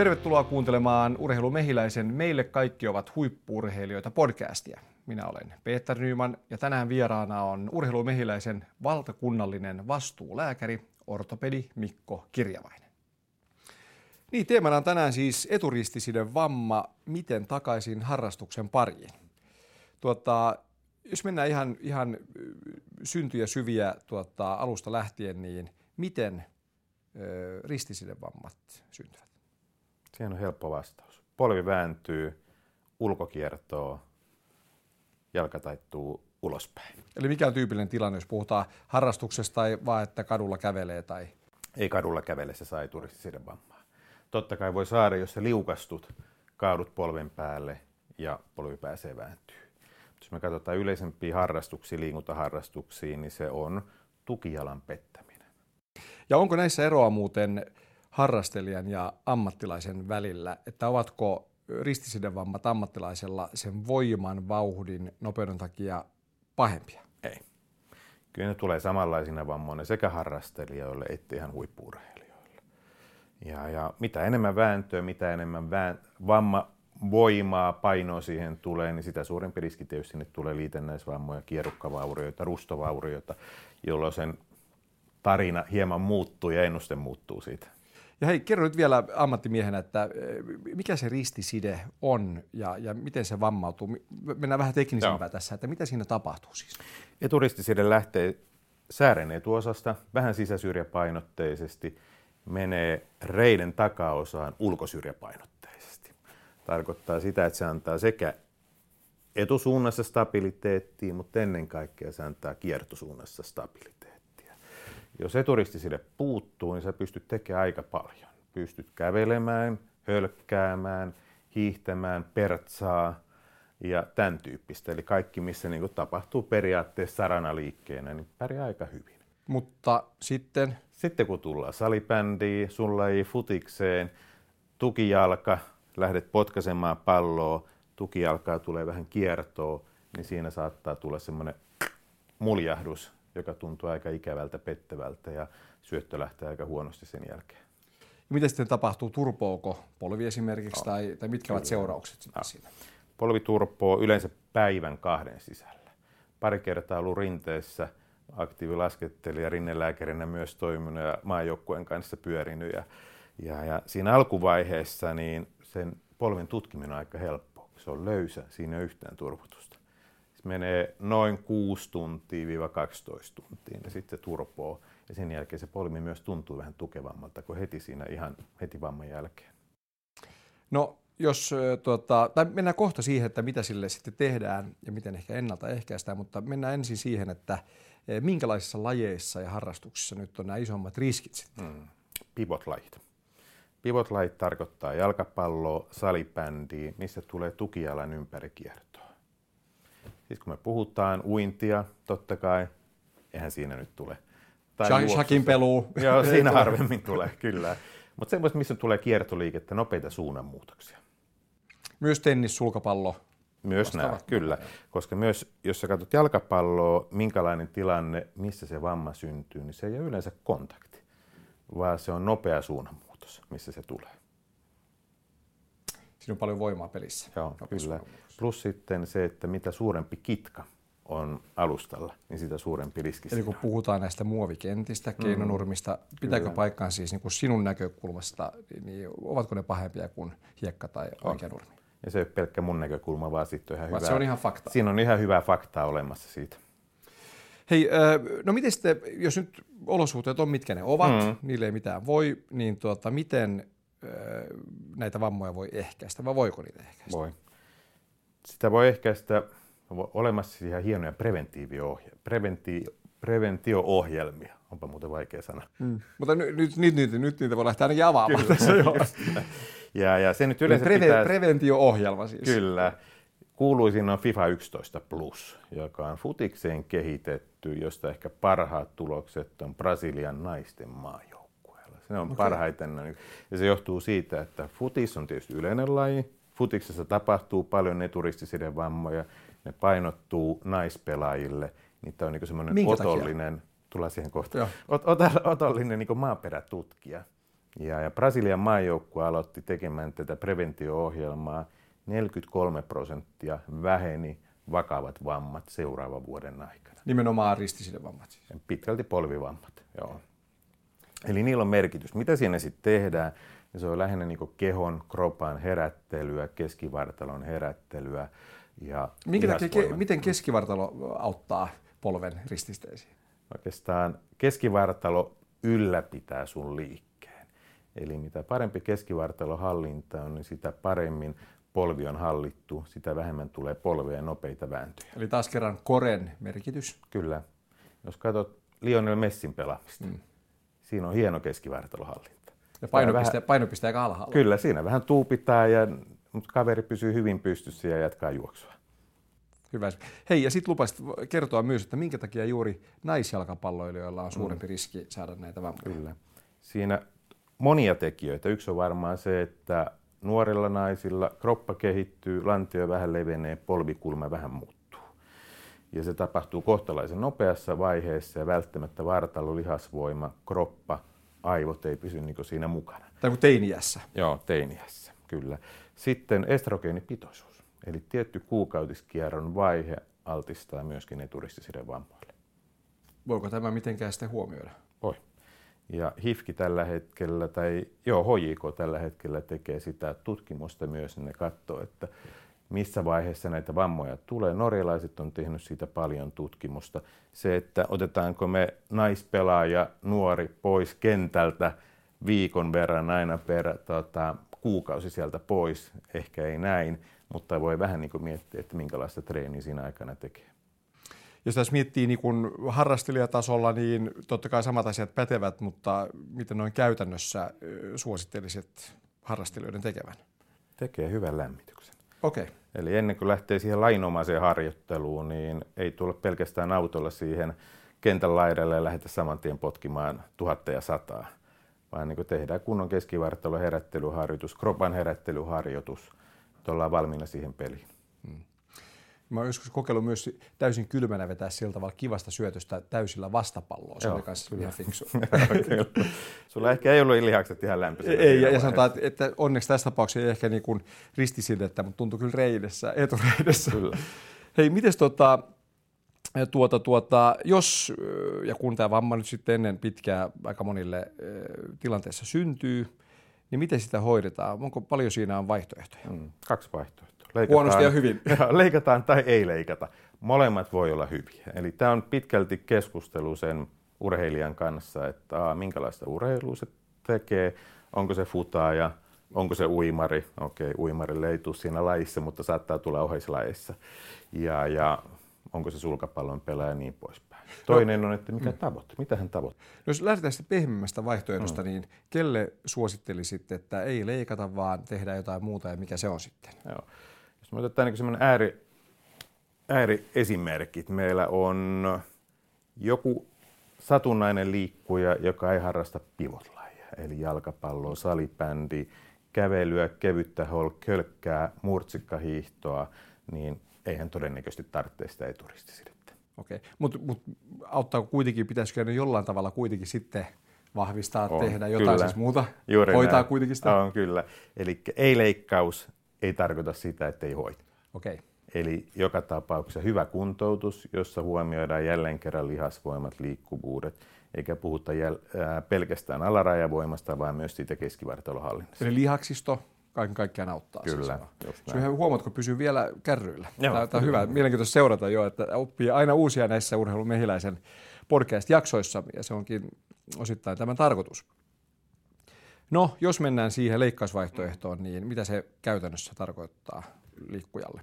Tervetuloa kuuntelemaan Urheilu Mehiläisen Meille kaikki ovat huippuurheilijoita podcastia. Minä olen Peter Nyman ja tänään vieraana on Urheilu Mehiläisen valtakunnallinen vastuulääkäri, ortopedi Mikko Kirjavainen. Niin, teemana on tänään siis eturistisiden vamma, miten takaisin harrastuksen pariin. Tuota, jos mennään ihan, ihan syntyjä syviä tuota, alusta lähtien, niin miten ö, ristisiden vammat syntyvät? Siihen on helppo vastaus. Polvi vääntyy, ulkokiertoo, jalka taittuu ulospäin. Eli mikä on tyypillinen tilanne, jos puhutaan harrastuksesta tai vaan, että kadulla kävelee? Tai... Ei kadulla kävele, se sai turistisiden vammaa. Totta kai voi saada, jos sä liukastut, kaadut polven päälle ja polvi pääsee vääntyy. Jos me katsotaan yleisempiä harrastuksia, liikuntaharrastuksia, niin se on tukijalan pettäminen. Ja onko näissä eroa muuten harrastelijan ja ammattilaisen välillä, että ovatko ristisidevammat ammattilaisella sen voiman, vauhdin, nopeuden takia pahempia? Ei. Kyllä ne tulee samanlaisina vammoina sekä harrastelijoille että ihan huippuurheilijoille. Ja, ja mitä enemmän vääntöä, mitä enemmän vään, vamma, voimaa, painoa siihen tulee, niin sitä suurempi riski tietysti sinne tulee liitännäisvammoja, kierukkavaurioita, rustovaurioita, jolloin sen tarina hieman muuttuu ja ennuste muuttuu siitä. Ja hei, kerro nyt vielä ammattimiehenä, että eh, mikä se ristiside on ja, ja miten se vammautuu? Mennään vähän teknisempää Joo. tässä, että mitä siinä tapahtuu siis? Eturistiside lähtee säären etuosasta vähän sisäsyrjäpainotteisesti, menee reiden takaosaan ulkosyrjäpainotteisesti. Tarkoittaa sitä, että se antaa sekä etusuunnassa stabiliteettia, mutta ennen kaikkea se antaa kiertosuunnassa stabiliteettia. Jos eturistiside puuttuu, niin sä pystyt tekemään aika paljon. Pystyt kävelemään, hölkkäämään, hiihtämään, pertsaa ja tämän tyyppistä. Eli kaikki, missä niin kuin tapahtuu periaatteessa saranaliikkeenä, niin pärjää aika hyvin. Mutta sitten? Sitten kun tullaan salibändiin, sulla ei futikseen, tukijalka, lähdet potkaisemaan palloa, tukijalkaa tulee vähän kiertoa, niin siinä saattaa tulla semmoinen muljahdus, joka tuntuu aika ikävältä, pettävältä ja syöttö lähtee aika huonosti sen jälkeen. Ja mitä sitten tapahtuu? Turpooko polvi esimerkiksi no, tai, tai mitkä ovat seuraukset sitten no. siinä? Polvi turpoo yleensä päivän kahden sisällä. Pari kertaa ollut rinteessä aktiivilaskettelija, rinnelääkärinä myös toiminut ja maajoukkueen kanssa pyörinyt. Ja, ja, ja siinä alkuvaiheessa niin sen polven tutkiminen on aika helppo. Se on löysä, siinä ei ole yhtään turvotusta se menee noin 6 tuntia 12 tuntia ja sitten se turpoo. Ja sen jälkeen se polmi myös tuntuu vähän tukevammalta kuin heti siinä ihan heti vamman jälkeen. No jos, tuota, tai mennään kohta siihen, että mitä sille sitten tehdään ja miten ehkä ennaltaehkäistään, mutta mennään ensin siihen, että minkälaisissa lajeissa ja harrastuksissa nyt on nämä isommat riskit sitten? Hmm. Pivot-lajit. Pivot-lajit tarkoittaa jalkapalloa, salibändiä, missä tulee tukijalan ympäri kiertoa. Siis kun me puhutaan uintia, totta kai, eihän siinä nyt tule. Tai Shakin peluu. Joo, siinä harvemmin tulee, kyllä. Mutta semmoista, missä tulee kiertoliikettä, nopeita suunnanmuutoksia. Myös tennis, sulkapallo. Myös nämä, kyllä. Koska myös, jos sä katsot jalkapalloa, minkälainen tilanne, missä se vamma syntyy, niin se ei ole yleensä kontakti, vaan se on nopea suunnanmuutos, missä se tulee. Siinä on paljon voimaa pelissä. Joo, kyllä. Plus sitten se, että mitä suurempi kitka on alustalla, niin sitä suurempi riski Eli kun puhutaan näistä muovikentistä, mm. keinonurmista, mm, pitääkö kyllä. paikkaan siis niin kuin sinun näkökulmasta, niin ovatko ne pahempia kuin hiekka tai oikea nurmi? Ja se ei ole pelkkä mun näkökulma, vaan sitten on ihan hyvä. Se on ihan fakta. Siinä on ihan hyvää faktaa olemassa siitä. Hei, no miten sitten, jos nyt olosuhteet on mitkä ne ovat, mm. niille ei mitään voi, niin tuota, miten näitä vammoja voi ehkäistä, vai voiko niitä ehkäistä? Voi. Sitä voi ehkäistä olemassa ihan hienoja preventi- preventio-ohjelmia. Onpa muuten vaikea sana. Mm. Mutta nyt, nyt, nyt, nyt niitä voi lähteä ainakin avaamaan kyllä, tässä jo. ja, ja se nyt yleensä Preve- pitää... Preventio-ohjelma siis. Kyllä. Kuuluisin on FIFA 11 Plus, joka on futikseen kehitetty, josta ehkä parhaat tulokset on Brasilian naisten maajo. Se on okay. parhaiten. Ja se johtuu siitä, että futis on tietysti yleinen laji. Futiksessa tapahtuu paljon eturistiside-vammoja. Ne painottuu naispelaajille. Niitä on niin semmoinen otollinen, tullaan siihen kohtaan, ot, ot, otollinen niin maaperätutkija. Ja, ja Brasilian maajoukkue aloitti tekemään tätä preventio-ohjelmaa. 43 prosenttia väheni vakavat vammat seuraavan vuoden aikana. Nimenomaan ristisidevammat siis. Pitkälti polvivammat, joo. Eli niillä on merkitys. Mitä siinä sitten tehdään? Ja se on lähinnä niin kehon, kropan herättelyä, keskivartalon herättelyä. Ja Minkä takia, ke, miten keskivartalo auttaa polven rististeisiin? Oikeastaan keskivartalo ylläpitää sun liikkeen. Eli mitä parempi keskivartalohallinta on, niin sitä paremmin polvi on hallittu, sitä vähemmän tulee polvia ja nopeita vääntöjä. Eli taas kerran koren merkitys. Kyllä. Jos katsot Lionel Messin pelaamista, mm. Siinä on hieno keskivartalohallinta. Ja painopiste, vähän, painopiste aika alhaalla. Kyllä, siinä vähän tuupitaan, ja, mutta kaveri pysyy hyvin pystyssä ja jatkaa juoksua. Hyvä. Hei, ja sitten lupasit kertoa myös, että minkä takia juuri naisjalkapalloilijoilla on suurempi mm. riski saada näitä vammoja. Kyllä. Siinä monia tekijöitä. Yksi on varmaan se, että nuorilla naisilla kroppa kehittyy, lantio vähän levenee, polvikulma vähän muuttuu. Ja se tapahtuu kohtalaisen nopeassa vaiheessa ja välttämättä vartalo, lihasvoima, kroppa, aivot ei pysy niin siinä mukana. Tai kuin teiniässä. Joo, teiniässä, kyllä. Sitten estrogeenipitoisuus, eli tietty kuukautiskierron vaihe altistaa myöskin eturistisiden vammoille. Voiko tämä mitenkään sitten huomioida? Voi. Ja HIFKI tällä hetkellä, tai joo, HJK tällä hetkellä tekee sitä tutkimusta myös, niin ne katsoo, että missä vaiheessa näitä vammoja tulee. Norjalaiset on tehnyt siitä paljon tutkimusta. Se, että otetaanko me naispelaaja nuori pois kentältä viikon verran aina per tota, kuukausi sieltä pois, ehkä ei näin, mutta voi vähän niin kuin miettiä, että minkälaista treeniä siinä aikana tekee jos tässä miettii niin kuin harrastelijatasolla, niin totta kai samat asiat pätevät, mutta miten noin käytännössä suosittelisit harrastelijoiden tekevän? Tekee hyvän lämmityksen. Okei. Okay. Eli ennen kuin lähtee siihen lainomaiseen harjoitteluun, niin ei tule pelkästään autolla siihen kentän laidalle ja lähdetä saman tien potkimaan tuhatta ja sataa, vaan niin tehdään kunnon keskivartalo herättelyharjoitus, kropan herättelyharjoitus, että ollaan valmiina siihen peliin. Hmm. Mä oon joskus kokeillut myös täysin kylmänä vetää sillä tavalla kivasta syötöstä täysillä vastapalloa. Se Joo, oli kanssa ihan fiksu. Sulla ehkä ei ollut lihakset ihan lämpöisiä. Ei, ja, ja sanotaan, että, että onneksi tässä tapauksessa ei ehkä niin kuin ristisidettä, mutta tuntui kyllä reidessä, etureidessä. Kyllä. Hei, miten tota, tuota, tuota, jos ja kun tämä vamma nyt sitten ennen pitkää aika monille tilanteessa syntyy, niin miten sitä hoidetaan? Onko paljon siinä on vaihtoehtoja? Mm, kaksi vaihtoehtoa. Leikataan, Huonosti ja hyvin. leikataan tai ei leikata. Molemmat voi olla hyviä. Eli tämä on pitkälti keskustelu sen urheilijan kanssa, että aa, minkälaista urheilua se tekee, onko se futaaja, onko se uimari. Okei, uimarille ei tule siinä lajissa, mutta saattaa tulla oheislajissa. Ja, ja onko se sulkapallon pelaaja ja niin poispäin. Toinen no, on, että mikä mm. tavoite, mitä hän tavoittaa. No jos lähdetään sitten pehmeämmästä vaihtoehdosta, mm. niin kelle suosittelisit, että ei leikata, vaan tehdään jotain muuta ja mikä se on sitten? Joo. Jos me otetaan niin semmoinen ääri, ääriesimerkki, meillä on joku satunnainen liikkuja, joka ei harrasta pivotlajia, eli jalkapalloa, salibändi, kävelyä, kevyttä kölkkää, murtsikkahiihtoa, niin eihän todennäköisesti tarvitse sitä eturistisidettä. Okei, okay. mutta mut, auttaako kuitenkin, pitäisikö ne jollain tavalla kuitenkin sitten vahvistaa, on, tehdä jotain kyllä. siis muuta, Juuri hoitaa näin. kuitenkin sitä? On kyllä, eli ei leikkaus, ei tarkoita sitä, että ei hoita. Okay. Eli joka tapauksessa hyvä kuntoutus, jossa huomioidaan jälleen kerran lihasvoimat, liikkuvuudet, eikä puhuta jäl- ää, pelkästään alarajavoimasta, vaan myös siitä keskivartalohallinnasta. Eli lihaksisto kaiken kaikkiaan auttaa. Siis Kyllä. Siis. Se huomaatko, pysyy vielä kärryillä. Joo, Tämä on hyvä, mielenkiintoista seurata jo, että oppii aina uusia näissä urheilumehiläisen podcast-jaksoissa, ja se onkin osittain tämän tarkoitus. No, jos mennään siihen leikkausvaihtoehtoon, niin mitä se käytännössä tarkoittaa liikkujalle?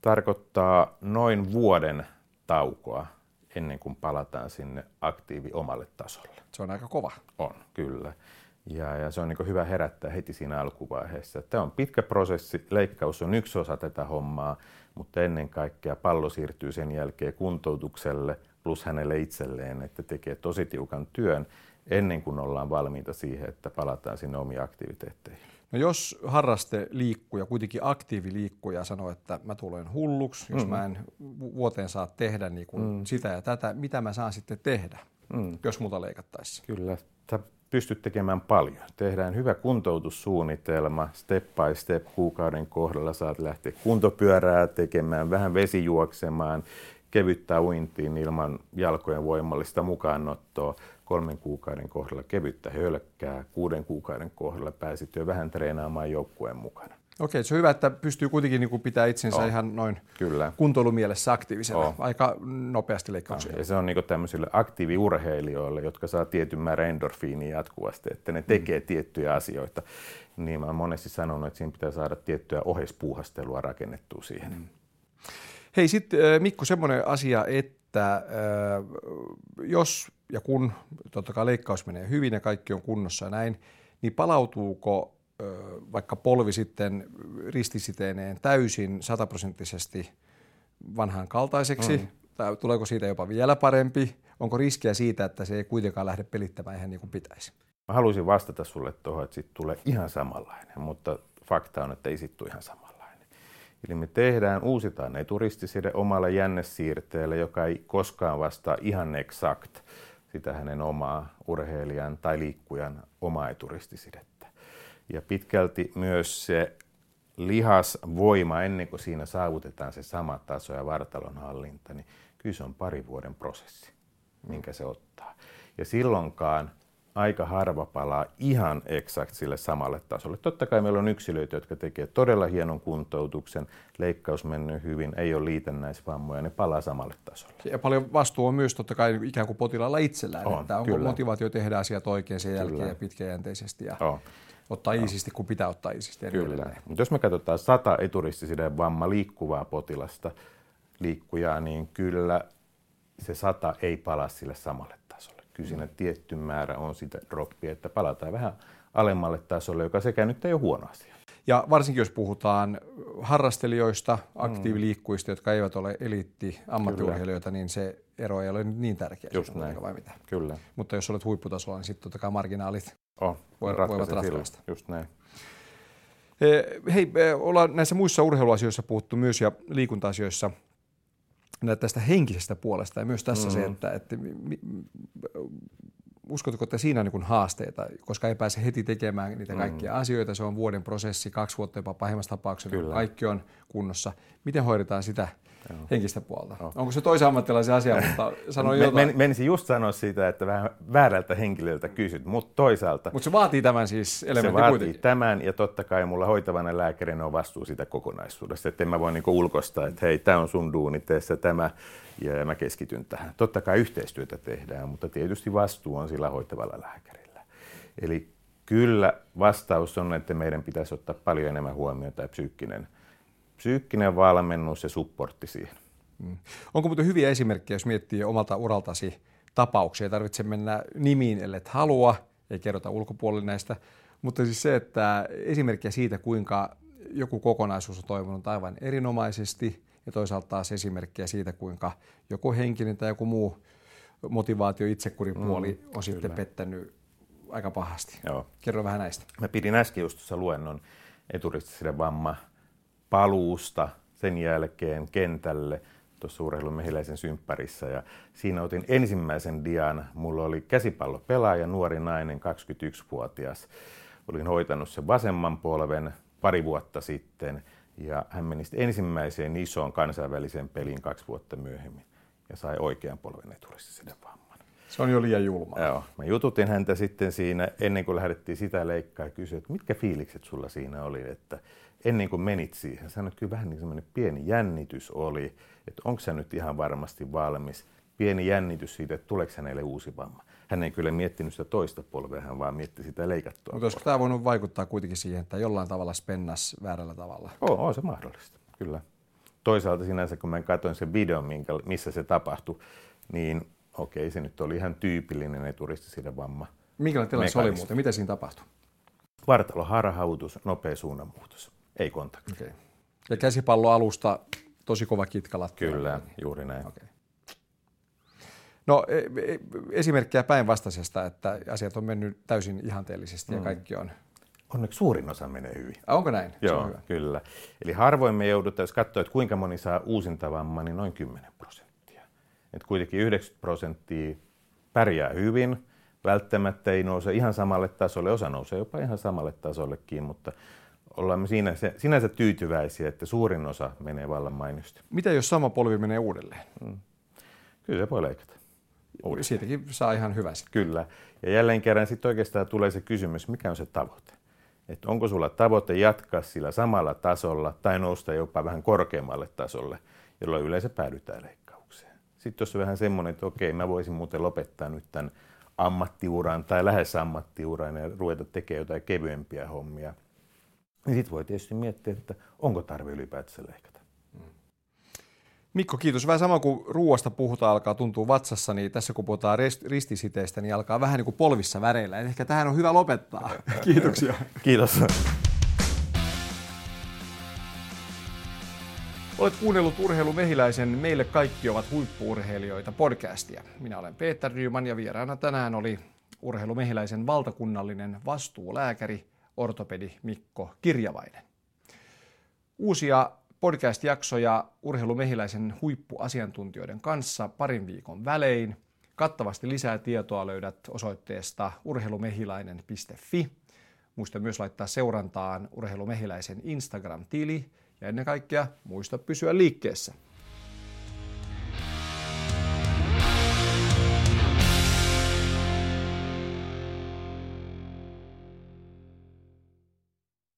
Tarkoittaa noin vuoden taukoa ennen kuin palataan sinne aktiivi omalle tasolle. Se on aika kova. On, kyllä. Ja, ja se on niin hyvä herättää heti siinä alkuvaiheessa. Tämä on pitkä prosessi, leikkaus on yksi osa tätä hommaa, mutta ennen kaikkea pallo siirtyy sen jälkeen kuntoutukselle plus hänelle itselleen, että tekee tosi tiukan työn ennen kuin ollaan valmiita siihen, että palataan sinne omiin aktiviteetteihin. No jos harraste liikkuja, kuitenkin aktiiviliikkuja sanoo, että mä tulen hulluksi, jos mm. mä en vuoteen saa tehdä niin kuin mm. sitä ja tätä, mitä mä saan sitten tehdä, mm. jos muuta leikattaisiin? Kyllä, pystyt tekemään paljon. Tehdään hyvä kuntoutussuunnitelma, step by step kuukauden kohdalla saat lähteä kuntopyörää tekemään, vähän vesijuoksemaan, kevyttä uintiin ilman jalkojen voimallista mukaanottoa, kolmen kuukauden kohdalla kevyttä hölkkää, kuuden kuukauden kohdalla pääsit jo vähän treenaamaan joukkueen mukana. Okei, se on hyvä, että pystyy kuitenkin niin pitää itsensä oh, ihan noin kyllä. kuntoilumielessä aktiivisena, oh. aika nopeasti leikkauksia. Ja se on niin tämmöisille aktiiviurheilijoille, jotka saa tietyn määrän endorfiinia jatkuvasti, että ne tekee mm. tiettyjä asioita. Niin mä oon monesti sanonut, että siinä pitää saada tiettyä ohespuuhastelua rakennettua siihen. Mm. Hei sitten Mikko, semmoinen asia, että äh, jos ja kun totta kai leikkaus menee hyvin ja kaikki on kunnossa ja näin, niin palautuuko vaikka polvi sitten ristisiteeneen täysin sataprosenttisesti vanhaan kaltaiseksi, mm. tai tuleeko siitä jopa vielä parempi? Onko riskiä siitä, että se ei kuitenkaan lähde pelittämään ihan niin kuin pitäisi? Mä haluaisin vastata sulle tuohon, että siitä tulee ihan samanlainen, mutta fakta on, että ei siitä tule ihan sama. Eli me tehdään, uusitaan eturistiside omalle jännesiirteelle, joka ei koskaan vastaa ihan eksakt sitä hänen omaa urheilijan tai liikkujan omaa eturistisidettä. Ja pitkälti myös se lihasvoima, ennen kuin siinä saavutetaan se sama taso ja vartalon hallinta, niin kyllä se on pari vuoden prosessi, minkä se ottaa. Ja silloinkaan aika harva palaa ihan eksakt sille samalle tasolle. Totta kai meillä on yksilöitä, jotka tekevät todella hienon kuntoutuksen, leikkaus mennyt hyvin, ei ole liitännäisvammoja, ne palaa samalle tasolle. Ja paljon vastuu on myös totta kai ikään kuin potilaalla itsellään, on, että onko kyllä. motivaatio tehdä asiat oikein sen jälkeen kyllä. ja pitkäjänteisesti ja on. ottaa no. iisisti, kun pitää ottaa iisisti. Kyllä, mutta jos me katsotaan sata eturistisiden vamma liikkuvaa potilasta, liikkujaa, niin kyllä se sata ei palaa sille samalle kyllä siinä tietty määrä on sitä droppia, että palataan vähän alemmalle tasolle, joka sekä nyt ei ole huono asia. Ja varsinkin jos puhutaan harrastelijoista, aktiiviliikkuista, jotka eivät ole eliitti ammattiurheilijoita, niin se ero ei ole niin tärkeä. Just näin. Vai mitä. Kyllä. Mutta jos olet huipputasolla, niin sitten totta kai marginaalit oh, voivat, voivat ratkaista. Just näin. Hei, ollaan näissä muissa urheiluasioissa puhuttu myös ja liikunta-asioissa – tästä henkisestä puolesta ja myös tässä mm. se, että, että uskotko, että siinä on niin haasteita, koska ei pääse heti tekemään niitä mm. kaikkia mm. asioita. Se on vuoden prosessi, kaksi vuotta jopa pahimmassa tapauksessa, Kyllä. kaikki on kunnossa. Miten hoidetaan sitä Joo. henkistä puolta? Joo. Onko se toisen ammattilaisen asia, mutta sanoin jotain. Men, menisin just sanoa siitä, että vähän väärältä henkilöltä kysyt, mutta toisaalta. Mutta se vaatii tämän siis elementin Se vaatii kuitenkin. tämän ja totta kai mulla hoitavana lääkärinä on vastuu siitä kokonaisuudesta. Että en mä voi niinku ulkoistaa, että hei, tämä on sun duuni, tämä ja mä keskityn tähän. Totta kai yhteistyötä tehdään, mutta tietysti vastuu on sillä hoitavalla lääkärillä. Eli kyllä vastaus on, että meidän pitäisi ottaa paljon enemmän huomiota ja psyykkinen, psyykkinen valmennus ja supportti siihen. Mm. Onko muuten hyviä esimerkkejä, jos miettii omalta uraltasi tapauksia? Ei tarvitse mennä nimiin, ellei halua, ei kerrota ulkopuolelle näistä. Mutta siis se, että esimerkkejä siitä, kuinka joku kokonaisuus on toiminut aivan erinomaisesti – ja toisaalta taas esimerkkejä siitä, kuinka joku henkinen tai joku muu motivaatio, itsekuripuoli mm, on kyllä. sitten pettänyt aika pahasti. Joo. Kerro vähän näistä. Mä pidin äsken just tuossa luennon eturistisen vamma paluusta sen jälkeen kentälle tuossa urheilun mehiläisen symppärissä. Ja siinä otin ensimmäisen dian. Mulla oli käsipallopelaaja, nuori nainen, 21-vuotias. Olin hoitanut sen vasemman polven pari vuotta sitten ja hän meni sitten ensimmäiseen isoon kansainväliseen peliin kaksi vuotta myöhemmin ja sai oikean polven eturistisen vamman. Se on jo liian julma. Joo. Mä jututin häntä sitten siinä ennen kuin lähdettiin sitä leikkaa ja kysyin, että mitkä fiilikset sulla siinä oli, että ennen kuin menit siihen, sanoit, että kyllä vähän niin semmoinen pieni jännitys oli, että onko sä nyt ihan varmasti valmis. Pieni jännitys siitä, että tuleeko hänelle uusi vamma hän ei kyllä miettinyt sitä toista polvea, hän vaan mietti sitä leikattua. Mutta olisiko tämä voinut vaikuttaa kuitenkin siihen, että jollain tavalla spennas väärällä tavalla? On, on se mahdollista, kyllä. Toisaalta sinänsä, kun mä katsoin sen videon, missä se tapahtui, niin okei, se nyt oli ihan tyypillinen eturistisiden vamma. Minkälainen tilanne se oli muuten? Mitä siinä tapahtui? Vartalo harhautus, nopea suunnanmuutos, ei kontakti. Okay. Ja käsipallo alusta tosi kova kitka Kyllä, juuri näin. Okay. No e, e, esimerkkejä päinvastaisesta, että asiat on mennyt täysin ihanteellisesti mm. ja kaikki on... Onneksi suurin osa menee hyvin. Ah, onko näin? Joo, hyvä. kyllä. Eli harvoin me joudutaan, jos katsoo, että kuinka moni saa uusintavamma, niin noin 10 prosenttia. Et kuitenkin 90 prosenttia pärjää hyvin, välttämättä ei nouse ihan samalle tasolle, osa nousee jopa ihan samalle tasollekin, mutta ollaan me siinä se, sinänsä tyytyväisiä, että suurin osa menee vallan mainiosti. Mitä jos sama polvi menee uudelleen? Mm. Kyllä se voi leikata. Uudestaan. Siitäkin saa ihan hyvä Kyllä. Ja jälleen kerran sitten oikeastaan tulee se kysymys, mikä on se tavoite? Että onko sulla tavoite jatkaa sillä samalla tasolla tai nousta jopa vähän korkeammalle tasolle, jolloin yleensä päädytään leikkaukseen. Sitten jos on vähän semmoinen, että okei, mä voisin muuten lopettaa nyt tämän ammattiuran tai lähes ammattiuran ja ruveta tekemään jotain kevyempiä hommia, niin sitten voi tietysti miettiä, että onko tarve ylipäätänsä leikata. Mikko, kiitos. Vähän sama kuin ruoasta puhutaan, alkaa tuntua vatsassa, niin tässä kun puhutaan ristisiteistä, niin alkaa vähän niin kuin polvissa väreillä. Ehkä tähän on hyvä lopettaa. Kiitoksia. Kiitos. Olet kuunnellut Urheilu Mehiläisen Meille kaikki ovat huippuurheilijoita podcastia. Minä olen Peter Nyman ja vieraana tänään oli Urheilu Mehiläisen valtakunnallinen vastuulääkäri, ortopedi Mikko Kirjavainen. Uusia podcast-jaksoja urheilumehiläisen huippuasiantuntijoiden kanssa parin viikon välein. Kattavasti lisää tietoa löydät osoitteesta urheilumehiläinen.fi. Muista myös laittaa seurantaan urheilumehiläisen Instagram-tili ja ennen kaikkea muista pysyä liikkeessä.